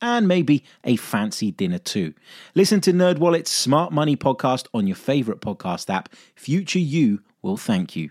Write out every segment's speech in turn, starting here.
and maybe a fancy dinner too. Listen to NerdWallet's Smart Money podcast on your favorite podcast app. Future you will thank you.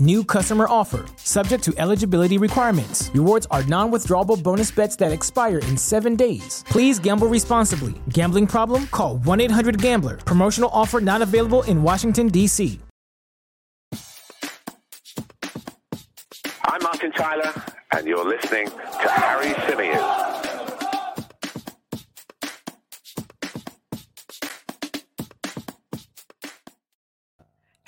New customer offer, subject to eligibility requirements. Rewards are non withdrawable bonus bets that expire in seven days. Please gamble responsibly. Gambling problem? Call 1 800 Gambler. Promotional offer not available in Washington, D.C. I'm Martin Tyler, and you're listening to Harry Symeou.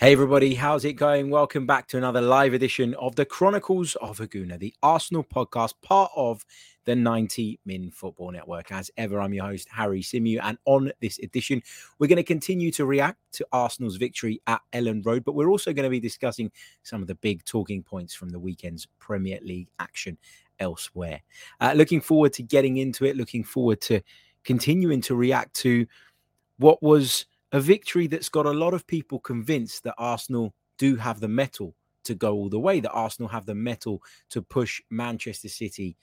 Hey everybody, how's it going? Welcome back to another live edition of the Chronicles of a Gooner, the Arsenal podcast, part of the 90 Min Football Network. As ever, I'm your host, Harry Symeou, and on this edition, we're going to continue to react to Arsenal's victory at Elland Road, but we're also going to be discussing some of the big talking points from the weekend's Premier League action elsewhere. Uh, looking forward to getting into it, looking forward to continuing to react to what was a victory that's got a lot of people convinced that Arsenal do have the mettle to go all the way, that Arsenal have the mettle to push Manchester City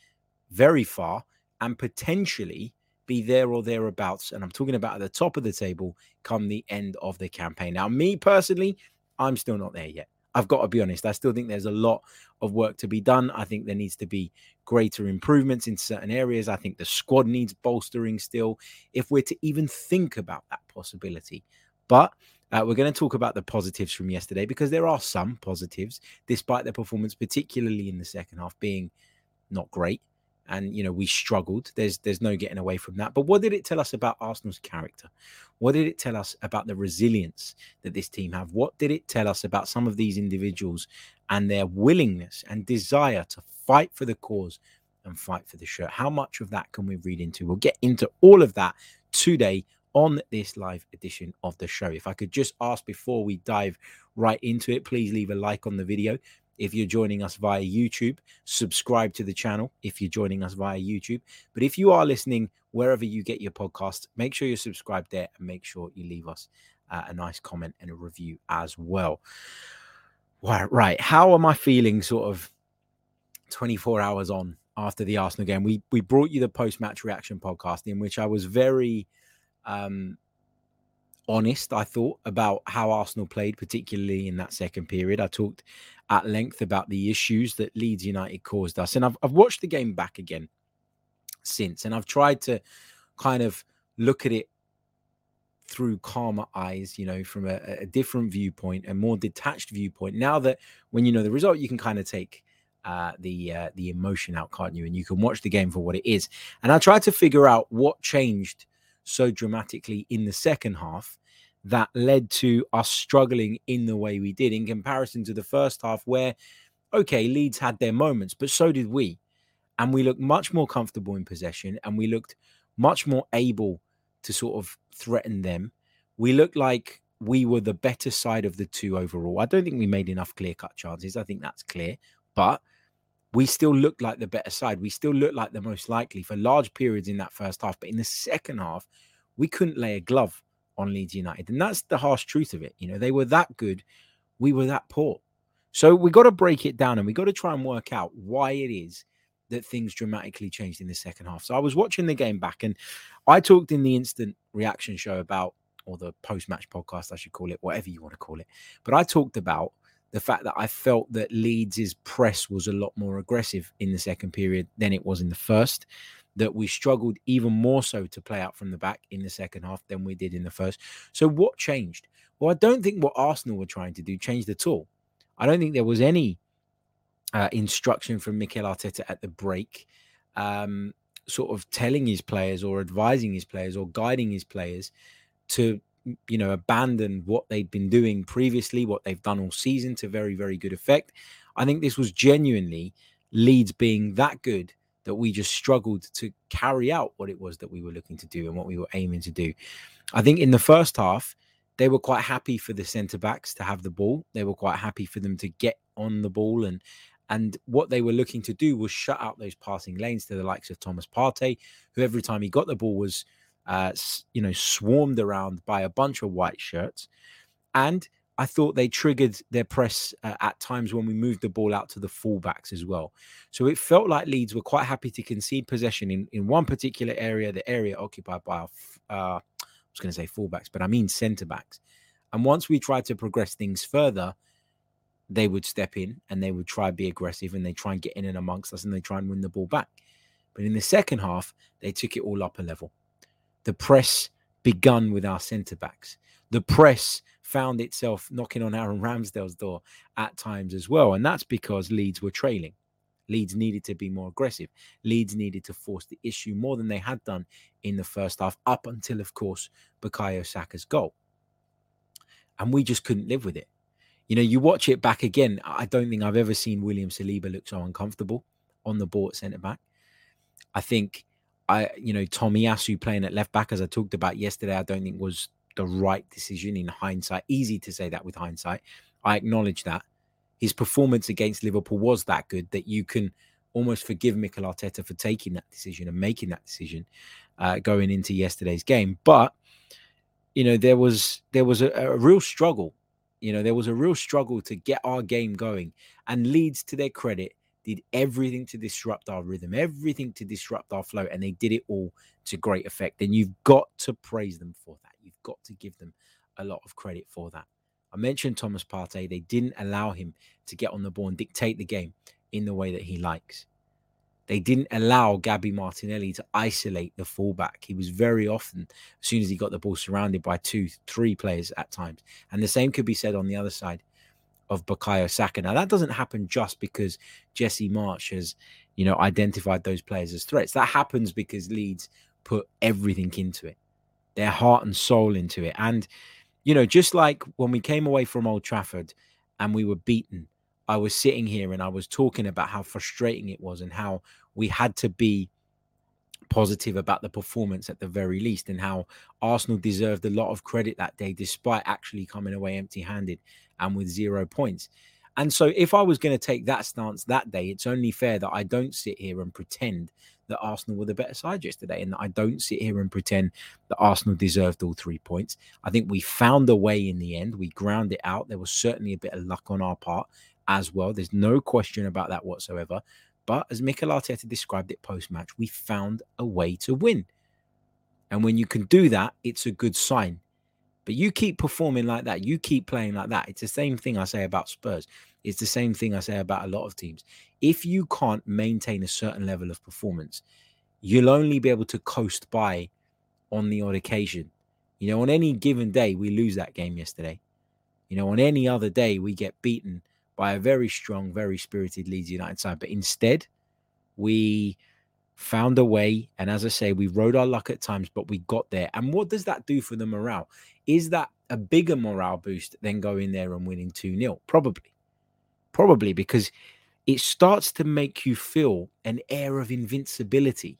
very far and potentially be there or thereabouts. And I'm talking about at the top of the table come the end of the campaign. Now, me personally, I'm still not there yet. I've got to be honest. I still think there's a lot of work to be done. I think there needs to be greater improvements in certain areas. I think the squad needs bolstering still, if we're to even think about that possibility. But uh, we're going to talk about the positives from yesterday because there are some positives, despite their performance, particularly in the second half, being not great and you know we struggled. There's there's no getting away from that. But what did it tell us about arsenal's character? What did it tell us about the resilience that this team have? What did it tell us about some of these individuals and their willingness and desire to fight for the cause and fight for the shirt? How much of that can we read into? We'll get into all of that today on this live edition of the show. If i could just ask before we dive right into it please leave a like on the video if you're joining us via YouTube. Subscribe to the channel if you're joining us via YouTube. But if you are listening wherever you get your podcast, make sure you're subscribed there and make sure you leave us uh, a nice comment and a review as well. Right. How am I feeling sort of 24 hours on after the Arsenal game? We we brought you the post-match reaction podcast in which I was very um honest, I thought, about how Arsenal played, particularly in that second period. I talked at length about the issues that Leeds United caused us. And I've, I've watched the game back again since, and I've tried to kind of look at it through calmer eyes, you know, from a, a different viewpoint, a more detached viewpoint. Now that when you know the result, you can kind of take uh, the uh, the emotion out, can't you? And you can watch the game for what it is. And I tried to figure out what changed so dramatically in the second half that led to us struggling in the way we did in comparison to the first half, where, okay, Leeds had their moments, but so did we. And we looked much more comfortable in possession and we looked much more able to sort of threaten them. We looked like we were the better side of the two overall. I don't think we made enough clear cut chances. I think that's clear. But we still looked like the better side. We still looked like the most likely for large periods in that first half. But in the second half, we couldn't lay a glove on Leeds United. And that's the harsh truth of it. You know, they were that good, we were that poor. So we got to break it down and we got to try and work out why it is that things dramatically changed in the second half. So I was watching the game back and I talked in the instant reaction show about, or the post match podcast, I should call it, whatever you want to call it. But I talked about the fact that I felt that Leeds' press was a lot more aggressive in the second period than it was in the first. That we struggled even more so to play out from the back in the second half than we did in the first. So, what changed? Well, I don't think what Arsenal were trying to do changed at all. I don't think there was any uh, instruction from Mikel Arteta at the break, um, sort of telling his players or advising his players or guiding his players to, you know, abandon what they'd been doing previously, what they've done all season to very, very good effect. I think this was genuinely Leeds being that good that we just struggled to carry out what it was that we were looking to do and what we were aiming to do. I think in the first half, they were quite happy for the centre backs to have the ball. They were quite happy for them to get on the ball and and what they were looking to do was shut out those passing lanes to the likes of Thomas Partey, who every time he got the ball was, uh, you know, swarmed around by a bunch of white shirts. And I thought they triggered their press uh, at times when we moved the ball out to the fullbacks as well. So it felt like Leeds were quite happy to concede possession in, in one particular area, the area occupied by our, uh, I was going to say fullbacks, but I mean centre backs. And once we tried to progress things further, they would step in and they would try to be aggressive and they try and get in and amongst us and they try and win the ball back. But in the second half, they took it all up a level. The press begun with our centre backs. The press found itself knocking on Aaron Ramsdale's door at times as well. And that's because Leeds were trailing. Leeds needed to be more aggressive. Leeds needed to force the issue more than they had done in the first half, up until, of course, Bukayo Saka's goal. And we just couldn't live with it. You know, you watch it back again. I don't think I've ever seen William Saliba look so uncomfortable on the ball at centre back. I think I, you know, Tomiyasu playing at left back, as I talked about yesterday, I don't think was the right decision in hindsight. Easy to say that with hindsight. I acknowledge that. His performance against Liverpool was that good that you can almost forgive Mikel Arteta for taking that decision and making that decision uh, going into yesterday's game. But you know, there was there was a, a real struggle you know, there was a real struggle to get our game going. And Leeds, to their credit, did everything to disrupt our rhythm, everything to disrupt our flow, and they did it all to great effect. Then you've got to praise them for that. You've got to give them a lot of credit for that. I mentioned Thomas Partey. They didn't allow him to get on the ball and dictate the game in the way that he likes. They didn't allow Gabby Martinelli to isolate the fullback. He was very often, as soon as he got the ball, surrounded by two, three players at times. And the same could be said on the other side of Bukayo Saka. Now, that doesn't happen just because Jesse Marsh has, you know, identified those players as threats. That happens because Leeds put everything into it, their heart and soul into it. And, you know, just like when we came away from Old Trafford and we were beaten I was sitting here and I was talking about how frustrating it was and how we had to be positive about the performance at the very least and how Arsenal deserved a lot of credit that day despite actually coming away empty handed and with zero points. And so if I was going to take that stance that day, it's only fair that I don't sit here and pretend that Arsenal were the better side yesterday and that I don't sit here and pretend that Arsenal deserved all three points. I think we found a way in the end. We ground it out. There was certainly a bit of luck on our part as well. There's no question about that whatsoever. But as Mikel Arteta described it post match, we found a way to win. And when you can do that, it's a good sign. But you keep performing like that, you keep playing like that. It's the same thing I say about Spurs. It's the same thing I say about a lot of teams. If you can't maintain a certain level of performance, you'll only be able to coast by on the odd occasion. You know, on any given day, we lose that game yesterday. You know, on any other day, we get beaten by a very strong, very spirited Leeds United side. But instead, we found a way. And as I say, we rode our luck at times, but we got there. And what does that do for the morale? Is that a bigger morale boost than going there and winning 2 0? Probably. Probably because it starts to make you feel an air of invincibility.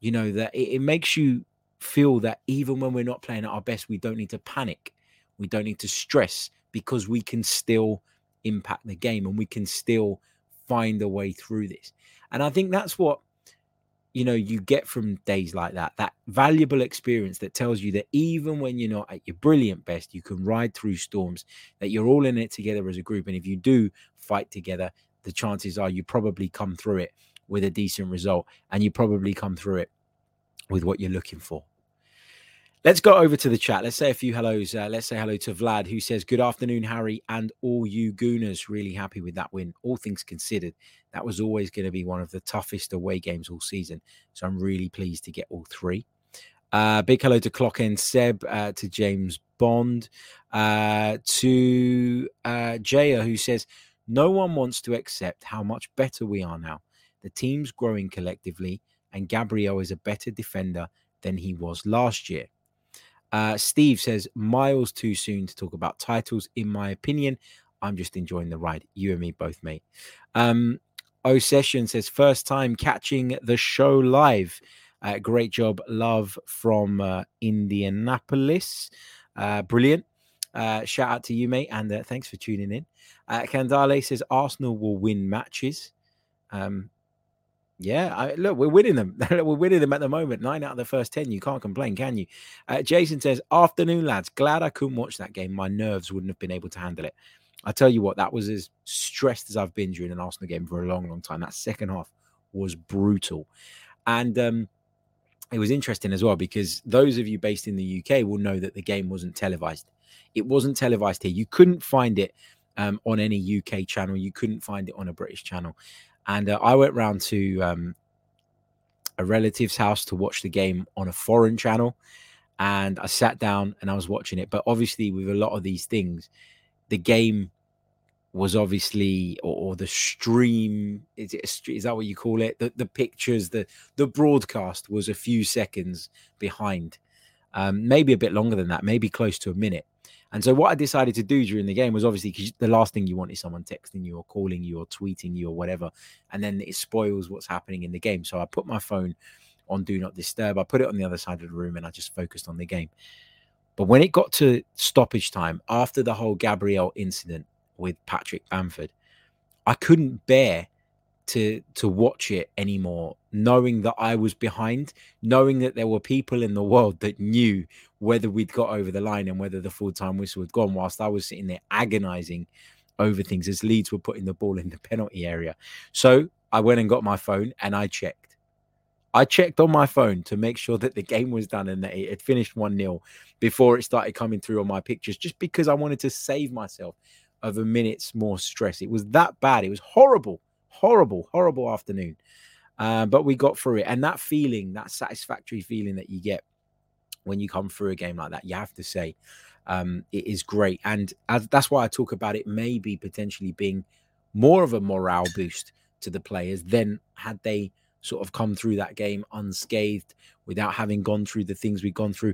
You know, that it, it makes you feel that even when we're not playing at our best, we don't need to panic. We don't need to stress because we can still impact the game and we can still find a way through this. And I think that's what you know you get from days like that that valuable experience that tells you that even when you're not at your brilliant best you can ride through storms that you're all in it together as a group and if you do fight together the chances are you probably come through it with a decent result, and you probably come through it with what you're looking for. Let's go over to the chat. Let's say a few hellos. Uh, let's say hello to Vlad, who says, Good afternoon, Harry, and all you Gooners. Really happy with that win. All things considered, that was always going to be one of the toughest away games all season. So I'm really pleased to get all three. Uh, big hello to Clock and Seb, uh, to James Bond, uh, to uh, Jaya, who says, No one wants to accept how much better we are now. The team's growing collectively, and Gabriel is a better defender than he was last year. Uh, Steve says, miles too soon to talk about titles, in my opinion. I'm just enjoying the ride. You and me both, mate. Um, o Session says, first time catching the show live. Uh, great job. Love from uh, Indianapolis. Uh, brilliant. Uh, shout out to you, mate. And uh, thanks for tuning in. Uh, Candale says, Arsenal will win matches. Um, yeah, I, look, we're winning them. we're winning them at the moment. Nine out of the first 10. You can't complain, can you? Jason says, Afternoon, lads. Glad I couldn't watch that game. My nerves wouldn't have been able to handle it. I tell you what, that was as stressed as I've been during an Arsenal game for a long, long time. That second half was brutal. And um, it was interesting as well because those of you based in the UK will know that the game wasn't televised. It wasn't televised here. You couldn't find it um, on any UK channel, you couldn't find it on a British channel. And uh, I went round to um, a relative's house to watch the game on a foreign channel. And I sat down and I was watching it. But obviously, with a lot of these things, the game was obviously or, or the stream is, it a, is that what you call it the, the pictures the the broadcast was a few seconds behind um, maybe a bit longer than that maybe close to a minute and so what I decided to do during the game was obviously because the last thing you want is someone texting you or calling you or tweeting you or whatever, and then it spoils what's happening in the game. So I put my phone on do not disturb. I put it on the other side of the room and I just focused on the game. But when it got to stoppage time after the whole Gabriel incident with Patrick Bamford, I couldn't bear to to watch it anymore knowing that I was behind knowing that there were people in the world that knew whether we'd got over the line and whether the full-time whistle had gone whilst I was sitting there agonizing over things as Leeds were putting the ball in the penalty area. So I went and got my phone and I checked. I checked on my phone to make sure that the game was done and that it had finished 1-0 before it started coming through on my pictures just because I wanted to save myself of a minute's more stress it was that bad it was horrible horrible, horrible afternoon. Uh, but we got through it. And that feeling, that satisfactory feeling that you get when you come through a game like that, you have to say um, it is great. And as, that's why I talk about it maybe potentially being more of a morale boost to the players than had they sort of come through that game unscathed without having gone through the things we've gone through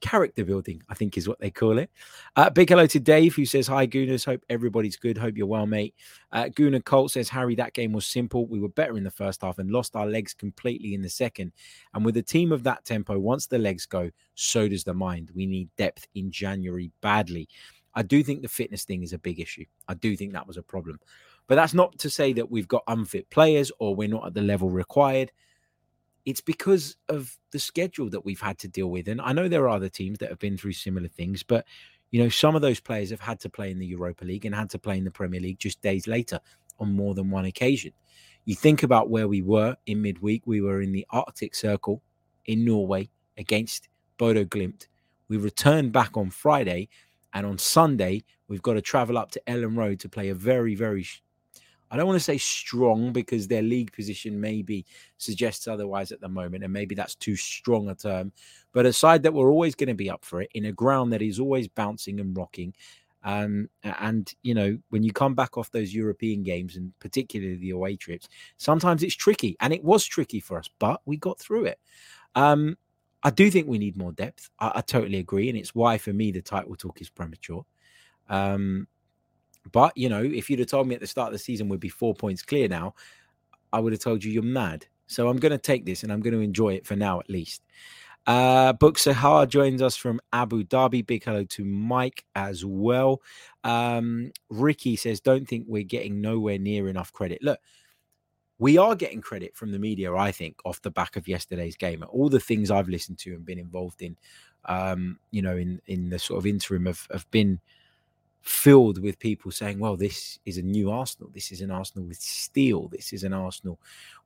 character building, I think is what they call it. Uh, big hello to Dave, who says, Hi, Gooners. Hope everybody's good. Hope you're well, mate. Uh, Gooner Colt says, Harry, that game was simple. We were better in the first half and lost our legs completely in the second. And with a team of that tempo, once the legs go, so does the mind. We need depth in January badly. I do think the fitness thing is a big issue. I do think that was a problem. But that's not to say that we've got unfit players or we're not at the level required it's because of the schedule that we've had to deal with. And I know there are other teams that have been through similar things, but you know, some of those players have had to play in the Europa League and had to play in the Premier League just days later on more than one occasion. You think about where we were in midweek, we were in the Arctic Circle in Norway against Bodo Glimt. We returned back on Friday, and on Sunday, we've got to travel up to Elland Road to play a very, very I don't want to say strong because their league position maybe suggests otherwise at the moment, and maybe that's too strong a term. But a side that we're always going to be up for it in a ground that is always bouncing and rocking. Um, and you know, when you come back off those European games and particularly the away trips, sometimes it's tricky, and it was tricky for us, but we got through it. Um, I do think we need more depth. I, I, totally agree, and it's why for me the title talk is premature. Um, but you know, if you'd have told me at the start of the season we'd be four points clear now, I would have told you you're mad. So I'm going to take this and I'm going to enjoy it for now at least. Uh, Book Sahar joins us from Abu Dhabi. Big hello to Mike as well. Um, Ricky says, Don't think we're getting nowhere near enough credit. Look, we are getting credit from the media, I think, off the back of yesterday's game. All the things I've listened to and been involved in, um, you know, in in the sort of interim have, have been filled with people saying, well, this is a new Arsenal. This is an Arsenal with steel. This is an Arsenal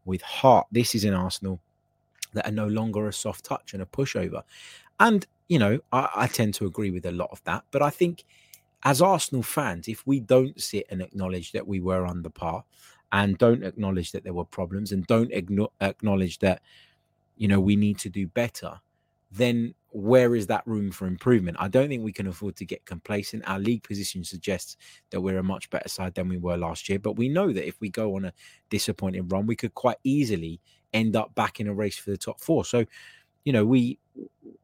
with heart. This is an Arsenal that are no longer a soft touch and a pushover. And, you know, I, I tend to agree with a lot of that. But I think as Arsenal fans, if we don't sit and acknowledge that we were under par and don't acknowledge that there were problems and don't acknowledge that, you know, we need to do better, then where is that room for improvement? I don't think we can afford to get complacent. Our league position suggests that we're a much better side than we were last year, but we know that if we go on a disappointing run, we could quite easily end up back in a race for the top four. So, you know, we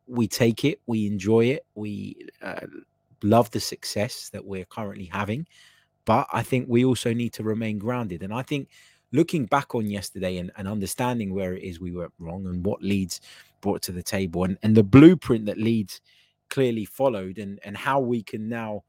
we take it, we enjoy it, we uh, love the success that we're currently having, but I think we also need to remain grounded. And I think looking back on yesterday and, and understanding where it is we were wrong and what Leeds brought to the table and, and the blueprint that Leeds clearly followed and, and how we can now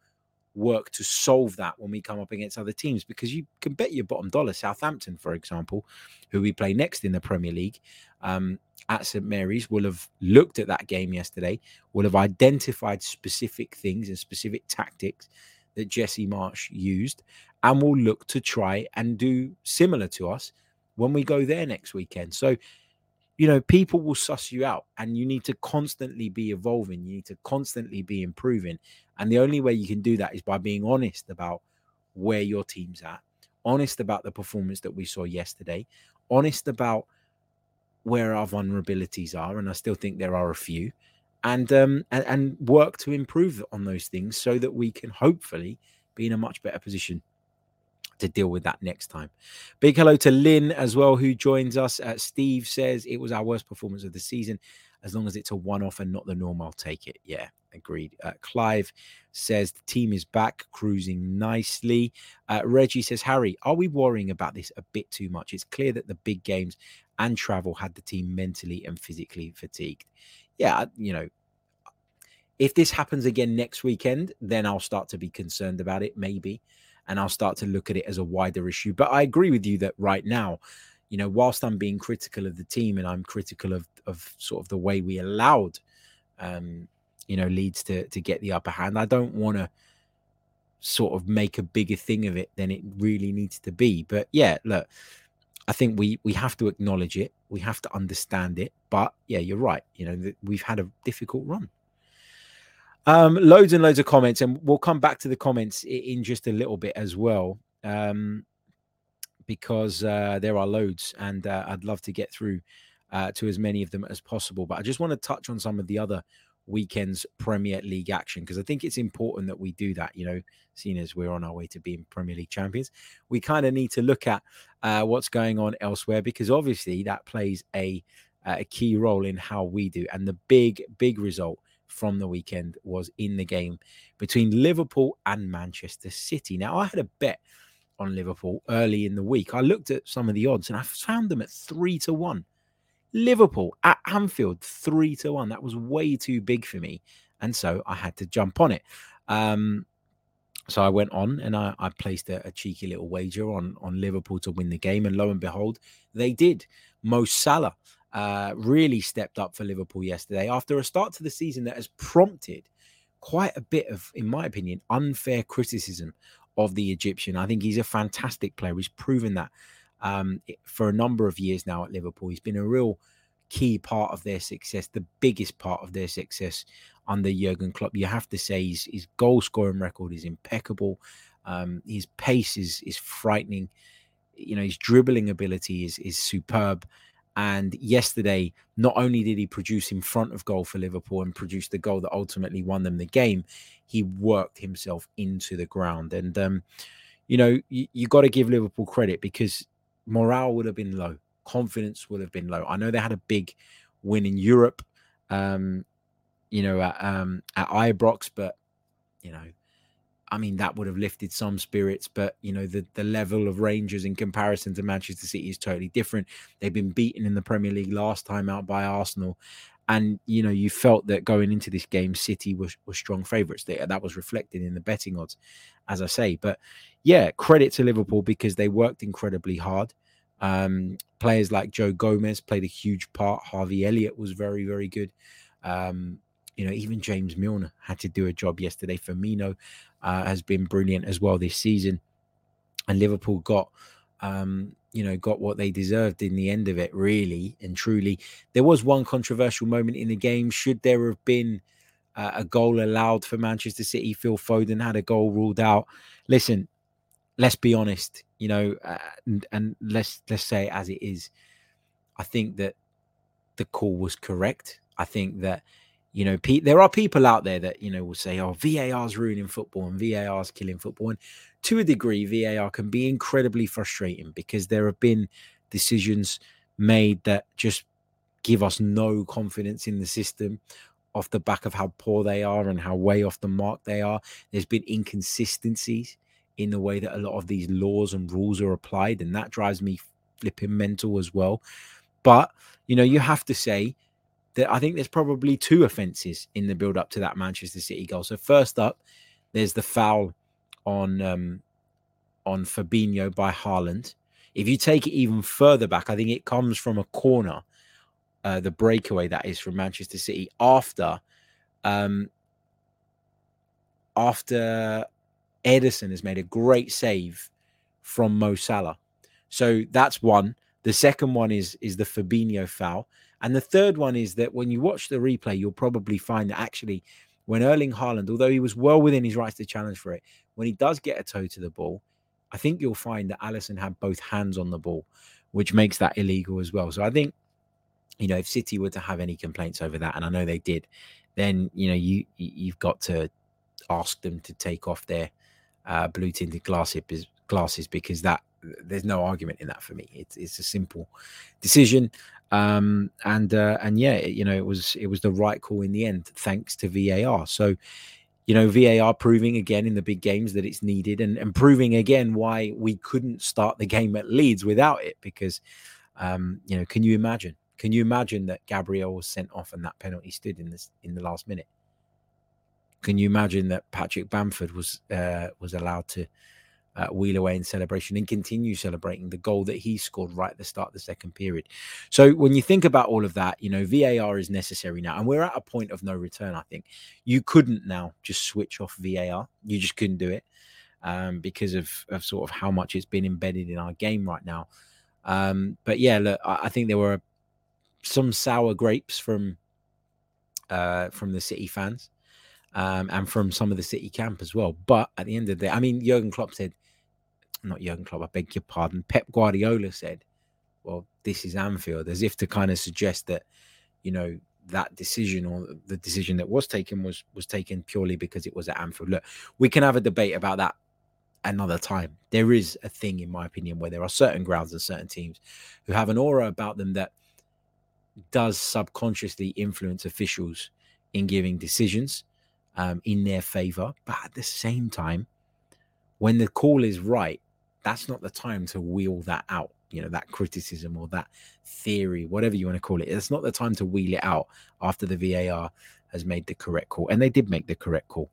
work to solve that when we come up against other teams because you can bet your bottom dollar Southampton, for example, who we play next in the Premier League um, at St Mary's, will have looked at that game yesterday, will have identified specific things and specific tactics that Jesse Marsh used, and will look to try and do similar to us when we go there next weekend. So you know, people will suss you out and you need to constantly be evolving. You need to constantly be improving. And the only way you can do that is by being honest about where your team's at, honest about the performance that we saw yesterday, honest about where our vulnerabilities are. And I still think there are a few. And um and, and work to improve on those things so that we can hopefully be in a much better position to deal with that next time. Big hello to Lynn as well, who joins us. Uh, Steve says it was our worst performance of the season. As long as it's a one off and not the norm, I'll take it. Yeah, agreed. Uh, Clive says the team is back, cruising nicely. Uh, Reggie says, Harry, are we worrying about this a bit too much? It's clear that the big games and travel had the team mentally and physically fatigued. Yeah, you know, if this happens again next weekend, then I'll start to be concerned about it, maybe and I'll start to look at it as a wider issue. But I agree with you that right now, you know, whilst I'm being critical of the team and I'm critical of of sort of the way we allowed, um, you know, Leeds to to get the upper hand, I don't want to sort of make a bigger thing of it than it really needs to be. But yeah, look, I think we we have to acknowledge it, we have to understand it. But yeah, you're right. You know, we've had a difficult run. Um, loads and loads of comments, and we'll come back to the comments in just a little bit as well, um, because uh, there are loads, and uh, I'd love to get through uh, to as many of them as possible. But I just want to touch on some of the other weekend's Premier League action because I think it's important that we do that. You know, seeing as we're on our way to being Premier League champions, we kind of need to look at uh, what's going on elsewhere because obviously that plays a a key role in how we do. And the big, big result from the weekend was in the game between Liverpool and Manchester City. Now, I had a bet on Liverpool early in the week. I looked at some of the odds and I found them at three to one. Liverpool at Anfield, three to one. That was way too big for me. And so I had to jump on it. Um, so I went on and I, I placed a, a, cheeky little wager on, on Liverpool to win the game. And lo and behold, they did. Mo Salah uh, really stepped up for Liverpool yesterday after a start to the season that has prompted quite a bit of, in my opinion, unfair criticism of the Egyptian. I think he's a fantastic player. He's proven that um, for a number of years now at Liverpool. He's been a real key part of their success, the biggest part of their success under Jurgen Klopp. You have to say his, his goal scoring record is impeccable. Um, his pace is is frightening. You know, his dribbling ability is is superb. And yesterday, not only did he produce in front of goal for Liverpool and produce the goal that ultimately won them the game, he worked himself into the ground. And, um, you know, you, you got to give Liverpool credit because morale would have been low, confidence would have been low. I know they had a big win in Europe, um, you know, at, um, at Ibrox, but, you know, I mean, that would have lifted some spirits, but you know, the, the level of Rangers in comparison to Manchester City is totally different. They've been beaten in the Premier League last time out by Arsenal. And you know, you felt that going into this game, City was, was strong favourites. That was reflected in the betting odds, as I say. But yeah, credit to Liverpool because they worked incredibly hard. Um, players like Joe Gomez played a huge part. Harvey Elliott was very, very good. Um, you know, even James Milner had to do a job yesterday. Firmino uh, has been brilliant as well this season, and Liverpool got, um, you know, got what they deserved in the end of it. Really and truly, there was one controversial moment in the game. Should there have been uh, a goal allowed for Manchester City? Phil Foden had a goal ruled out. Listen, let's be honest, you know, uh, and, and let's let's say it as it is. I think that the call was correct. I think that you know, pe- there are people out there that you know will say, "Oh, VAR's ruining football and VAR's killing football." And to a degree, VAR can be incredibly frustrating because there have been decisions made that just give us no confidence in the system off the back of how poor they are and how way off the mark they are. There's been inconsistencies in the way that a lot of these laws and rules are applied, and that drives me flipping mental as well. But you know, you have to say that I think there's probably two offences in the build up to that Manchester City goal. So first up, there's the foul on um, on Fabinho by Haaland. If you take it even further back, I think it comes from a corner, uh, the breakaway that is from Manchester City after um, after Ederson has made a great save from Mo Salah. So that's one. The second one is is the Fabinho foul. And the third one is that when you watch the replay, you'll probably find that actually when Erling Haaland, although he was well within his rights to challenge for it, when he does get a toe to the ball, I think you'll find that Alisson had both hands on the ball, which makes that illegal as well. So I think, you know, if City were to have any complaints over that, and I know they did, then you know you you've got to ask them to take off their uh, blue tinted glasses glasses because that there's no argument in that for me. It's it's a simple decision, um, and uh, and yeah, you know, it was it was the right call in the end, thanks to VAR. So, you know, VAR proving again in the big games that it's needed, and and proving again why we couldn't start the game at Leeds without it, because, um, you know, can you imagine? Can you imagine that Gabriel was sent off and that penalty stood in this in the last minute? Can you imagine that Patrick Bamford was uh, was allowed to uh, wheel away in celebration and continue celebrating the goal that he scored right at the start of the second period. So when you think about all of that, you know, VAR is necessary now. And we're at a point of no return, I think. You couldn't now just switch off VAR. You just couldn't do it um, because of, of sort of how much it's been embedded in our game right now. Um, but yeah, look, I, I think there were some sour grapes from uh, from the City fans um, and from some of the City camp as well. But at the end of the day, I mean, Jurgen Klopp said not Jurgen Klopp, I beg your pardon, Pep Guardiola said, well, this is Anfield, as if to kind of suggest that, you know, that decision or the decision that was taken was was taken purely because it was at Anfield. Look, we can have a debate about that another time. There is a thing, in my opinion, where there are certain grounds and certain teams who have an aura about them that does subconsciously influence officials in giving decisions um, in their favor. But at the same time, when the call is right, that's not the time to wheel that out you know that criticism or that theory whatever you want to call it it's not the time to wheel it out after the var has made the correct call and they did make the correct call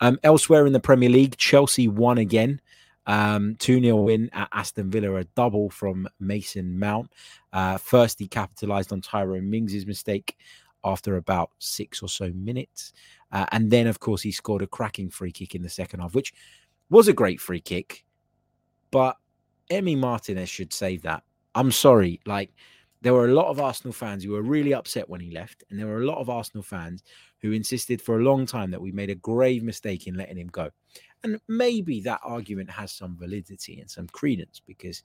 um, elsewhere in the premier league chelsea won again um, 2-0 win at Aston Villa, a double from Mason Mount. Uh, first, he capitalized on Tyrone Mings' mistake after about six or so minutes. Uh, and then, of course, he scored a cracking free kick in the second half, which was a great free kick. But Emi Martinez should save that. I'm sorry. Like, there were a lot of Arsenal fans who were really upset when he left. And there were a lot of Arsenal fans who insisted for a long time that we made a grave mistake in letting him go. And maybe that argument has some validity and some credence because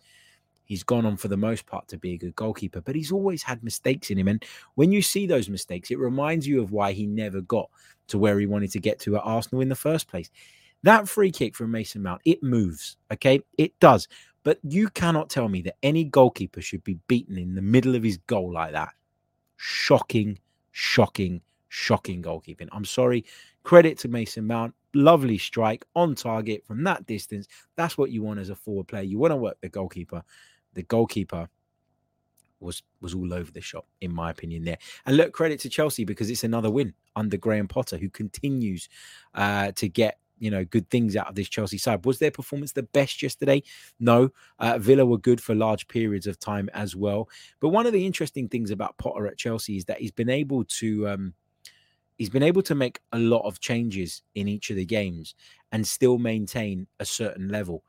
he's gone on for the most part to be a good goalkeeper, but he's always had mistakes in him. And when you see those mistakes, it reminds you of why he never got to where he wanted to get to at Arsenal in the first place. That free kick from Mason Mount, it moves. Okay. It does. But you cannot tell me that any goalkeeper should be beaten in the middle of his goal like that. Shocking, shocking, shocking goalkeeping. I'm sorry. Credit to Mason Mount. Lovely strike on target from that distance. That's what you want as a forward player. You want to work the goalkeeper. The goalkeeper was was all over the shop, in my opinion. There, and look, credit to Chelsea because it's another win under Graham Potter, who continues uh, to get you know good things out of this Chelsea side. Was their performance the best yesterday? No. Uh, Villa were good for large periods of time as well. But one of the interesting things about Potter at Chelsea is that he's been able to um, he's been able to make a lot of changes in each of the games and still maintain a certain level.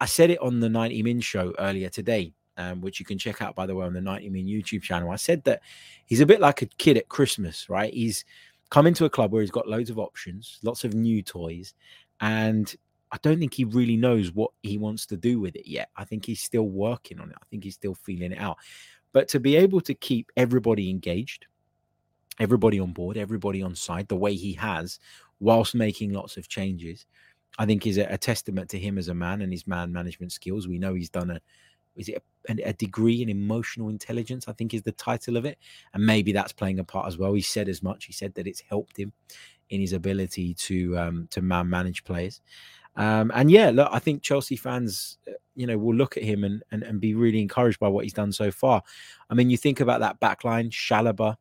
I said it on the 90 Min show earlier today, um, which you can check out, by the way, on the 90 Min YouTube channel. I said that he's a bit like a kid at Christmas, right? He's come into a club where he's got loads of options, lots of new toys, and I don't think he really knows what he wants to do with it yet. I think he's still working on it. I think he's still feeling it out. But to be able to keep everybody engaged, everybody on board, everybody on side, the way he has, whilst making lots of changes, I think is a, a testament to him as a man and his man management skills. We know he's done a is it a, a, degree in emotional intelligence i think is the title of it. And maybe that's playing a part as well. He said as much. He said that it's helped him in his ability to um to man manage players. Um and yeah look i think chelsea fans uh, you know will look at him and, and and be really encouraged by what he's done so far. I mean you think about that back line Chalobah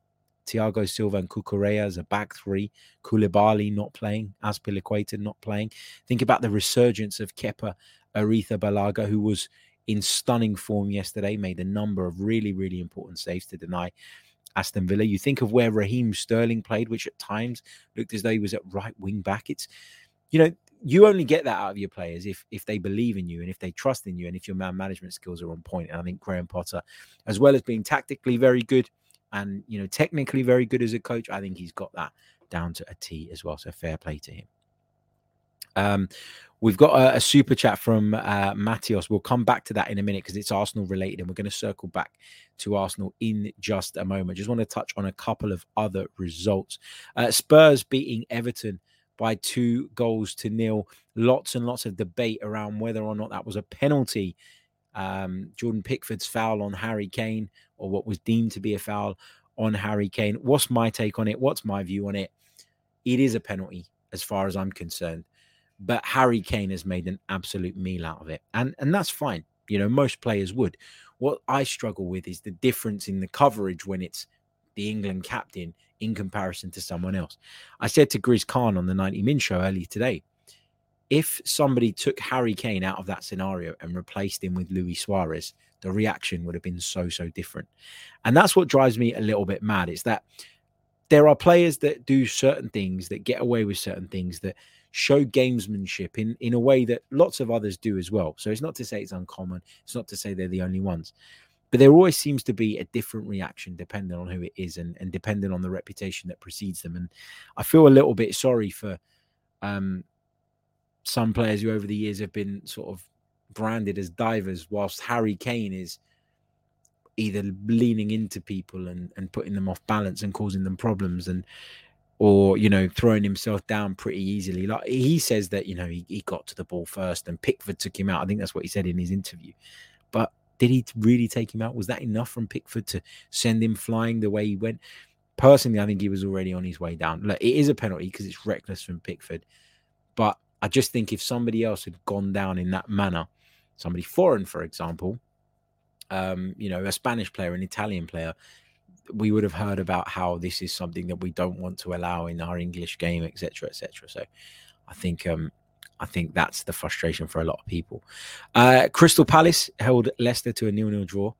Thiago Silva and Cucurella as a back three, Koulibaly not playing, Azpilicueta not playing. Think about the resurgence of Kepa Balaga, who was in stunning form yesterday, made a number of really, really important saves to deny Aston Villa. You think of where Raheem Sterling played, which at times looked as though he was at right wing back. It's, you know, you only get that out of your players if if they believe in you and if they trust in you and if your man management skills are on point. And I think Graham Potter, as well as being tactically very good, and you know technically very good as a coach. I think he's got that down to a T as well. So fair play to him. Um, we've got a, a super chat from uh. We'll come back to that in a minute because it's Arsenal related, and we're going to circle back to Arsenal in just a moment. Just want to touch on a couple of other results. Uh, Spurs beating Everton by two goals to nil. Lots and lots of debate around whether or not that was a penalty. Um, Jordan Pickford's foul on Harry Kane or what was deemed to be a foul on Harry Kane. What's my take on it? What's my view on it? It is a penalty as far as I'm concerned. But Harry Kane has made an absolute meal out of it. And and that's fine. You know, most players would. What I struggle with is the difference in the coverage when it's the England captain in comparison to someone else. I said to Grizz Khan on the 90 Min show earlier today, if somebody took Harry Kane out of that scenario and replaced him with Luis Suarez, the reaction would have been so, so different. And that's what drives me a little bit mad. It's that there are players that do certain things, that get away with certain things, that show gamesmanship in, in a way that lots of others do as well. So it's not to say it's uncommon, it's not to say they're the only ones. But there always seems to be a different reaction depending on who it is and, and depending on the reputation that precedes them. And I feel a little bit sorry for um, some players who over the years have been sort of branded as divers, whilst Harry Kane is either leaning into people and, and putting them off balance and causing them problems and or you know throwing himself down pretty easily. Like he says that you know he, he got to the ball first and pickford took him out. I think that's what he said in his interview. But did he really take him out? Was that enough from pickford to send him flying the way he went? Personally i think he was already on his way down. Look it is a penalty because it's reckless from pickford. But I just think if somebody else had gone down in that manner, somebody foreign, for example, um, you know, a Spanish player, an Italian player, we would have heard about how this is something that we don't want to allow in our English game, etc., etc. So, I think um, I think that's the frustration for a lot of people. Uh, Crystal Palace held Leicester to a nil-nil draw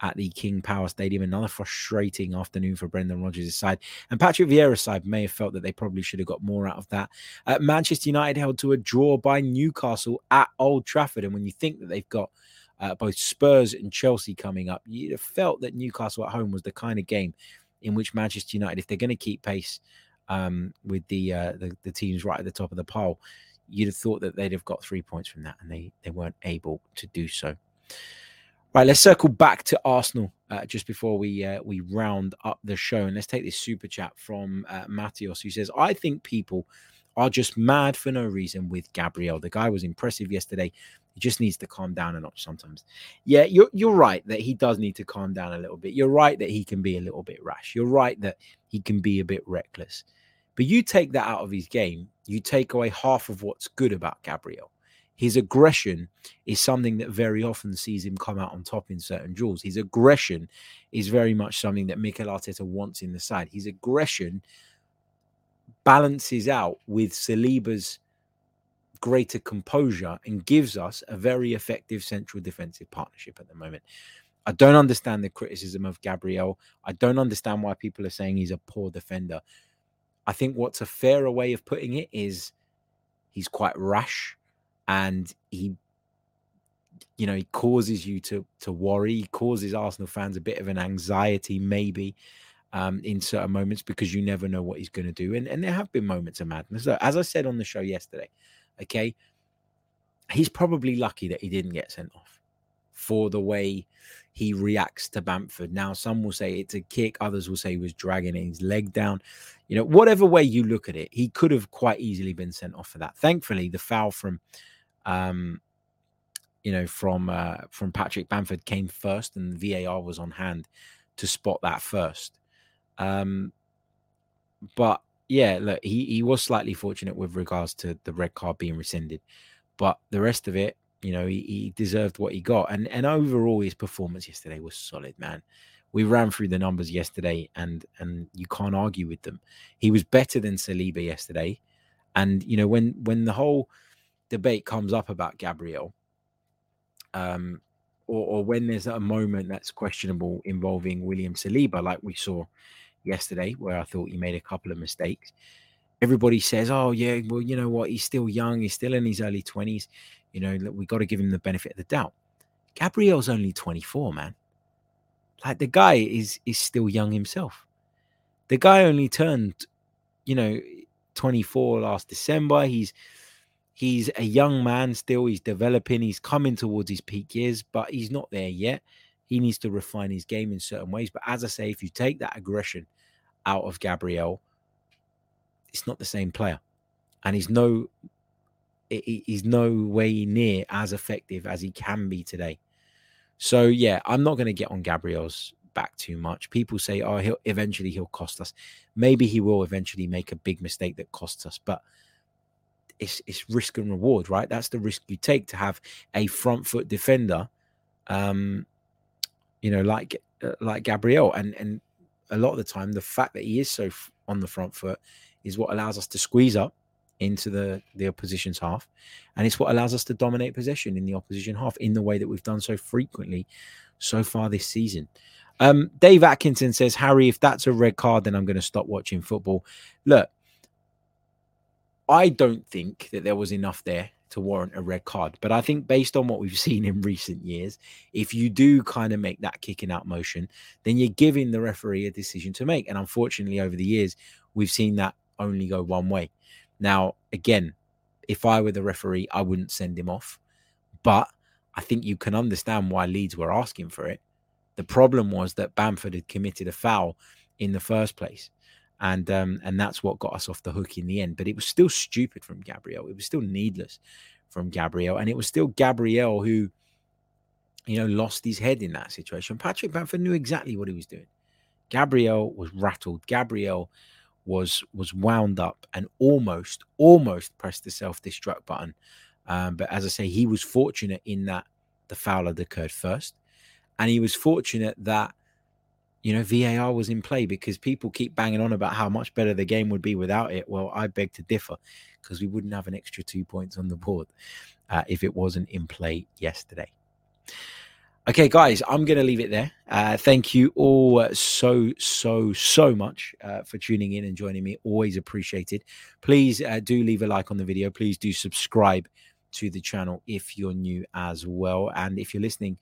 at the King Power Stadium. Another frustrating afternoon for Brendan Rodgers' side. And Patrick Vieira's side may have felt that they probably should have got more out of that. Uh, Manchester United held to a draw by Newcastle at Old Trafford. And when you think that they've got uh, both Spurs and Chelsea coming up, you'd have felt that Newcastle at home was the kind of game in which Manchester United, if they're going to keep pace um, with the, uh, the the teams right at the top of the pile, you'd have thought that they'd have got three points from that, and they they weren't able to do so. Right, let's circle back to Arsenal uh, just before we uh, we round up the show, and let's take this super chat from uh, Matios, who says, "I think people are just mad for no reason with Gabriel. The guy was impressive yesterday. He just needs to calm down a notch sometimes. Yeah, you're you're right that he does need to calm down a little bit. You're right that he can be a little bit rash. You're right that he can be a bit reckless. But you take that out of his game, you take away half of what's good about Gabriel." His aggression is something that very often sees him come out on top in certain duels. His aggression is very much something that Mikel Arteta wants in the side. His aggression balances out with Saliba's greater composure and gives us a very effective central defensive partnership at the moment. I don't understand the criticism of Gabriel. I don't understand why people are saying he's a poor defender. I think what's a fairer way of putting it is he's quite rash and he you know he causes you to to worry he causes arsenal fans a bit of an anxiety maybe um, in certain moments because you never know what he's going to do and and there have been moments of madness so, as i said on the show yesterday okay he's probably lucky that he didn't get sent off for the way he reacts to Bamford. Now, some will say it's a kick, others will say he was dragging his leg down. You know, whatever way you look at it, he could have quite easily been sent off for that. Thankfully, the foul from, um, you know, from uh, from Patrick Bamford came first, and VAR was on hand to spot that first. Um, but yeah, look, he he was slightly fortunate with regards to the red card being rescinded, but the rest of it, you know, he, he deserved what he got. And and overall his performance yesterday was solid, man. We ran through the numbers yesterday and and you can't argue with them. He was better than Saliba yesterday. And you know, when when the whole debate comes up about Gabriel, um, or, or when there's a moment that's questionable involving William Saliba, like we saw yesterday, where I thought he made a couple of mistakes. Everybody says, "Oh yeah, well, you know what? He's still young. He's still in his early twenties. You know, we got to give him the benefit of the doubt. Gabriel's only 24, man. Like the guy is is still young himself. The guy only turned, you know, 24 last December. He's he's a young man still. He's developing. He's coming towards his peak years, but he's not there yet. He needs to refine his game in certain ways. But as I say, if you take that aggression out of Gabriel, it's not the same player. And he's no he's no way near as effective as he can be today. So yeah, I'm not going to get on Gabriel's back too much. People say, "Oh, he'll eventually he'll cost us." Maybe he will eventually make a big mistake that costs us, but it's it's risk and reward, right? That's the risk you take to have a front foot defender, um, you know, like uh, like Gabriel, and and a lot of the time, the fact that he is so f- on the front foot is what allows us to squeeze up into the the opposition's half, and it's what allows us to dominate possession in the opposition half in the way that we've done so frequently so far this season. Um, Dave Atkinson says, Harry, if that's a red card, then I'm going to stop watching football. Look, I don't think that there was enough there to warrant a red card. But I think based on what we've seen in recent years, if you do kind of make that kicking out motion, then you're giving the referee a decision to make. And unfortunately, over the years, we've seen that only go one way. Now, again, if I were the referee, I wouldn't send him off. But I think you can understand why Leeds were asking for it. The problem was that Bamford had committed a foul in the first place. And um, and that's what got us off the hook in the end. But it was still stupid from Gabriel. It was still needless from Gabriel. And it was still Gabriel who, you know, lost his head in that situation. Patrick Bamford knew exactly what he was doing. Gabriel was rattled. Gabriel was was wound up and almost almost pressed the self destruct button. Um, but as I say, he was fortunate in that the foul had occurred first, and he was fortunate that you know VAR was in play because people keep banging on about how much better the game would be without it. Well, I beg to differ because we wouldn't have an extra two points on the board uh, if it wasn't in play yesterday. Okay, guys, I'm going to leave it there. Uh, thank you all so, so, so much uh, for tuning in and joining me. Always appreciated. Please uh, do leave a like on the video. Please do subscribe to the channel if you're new as well. And if you're listening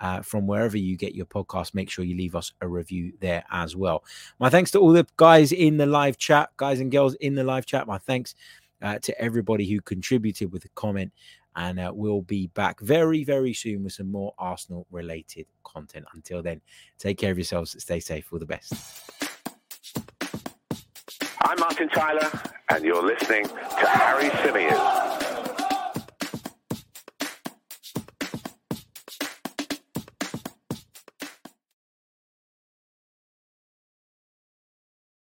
uh, from wherever you get your podcast, make sure you leave us a review there as well. My thanks to all the guys in the live chat, guys and girls in the live chat. My thanks uh, to everybody who contributed with a comment and uh, we'll be back very, very soon with some more Arsenal related content. Until then, take care of yourselves, stay safe, all the best. I'm Martin Tyler, and you're listening to Harry Symeou.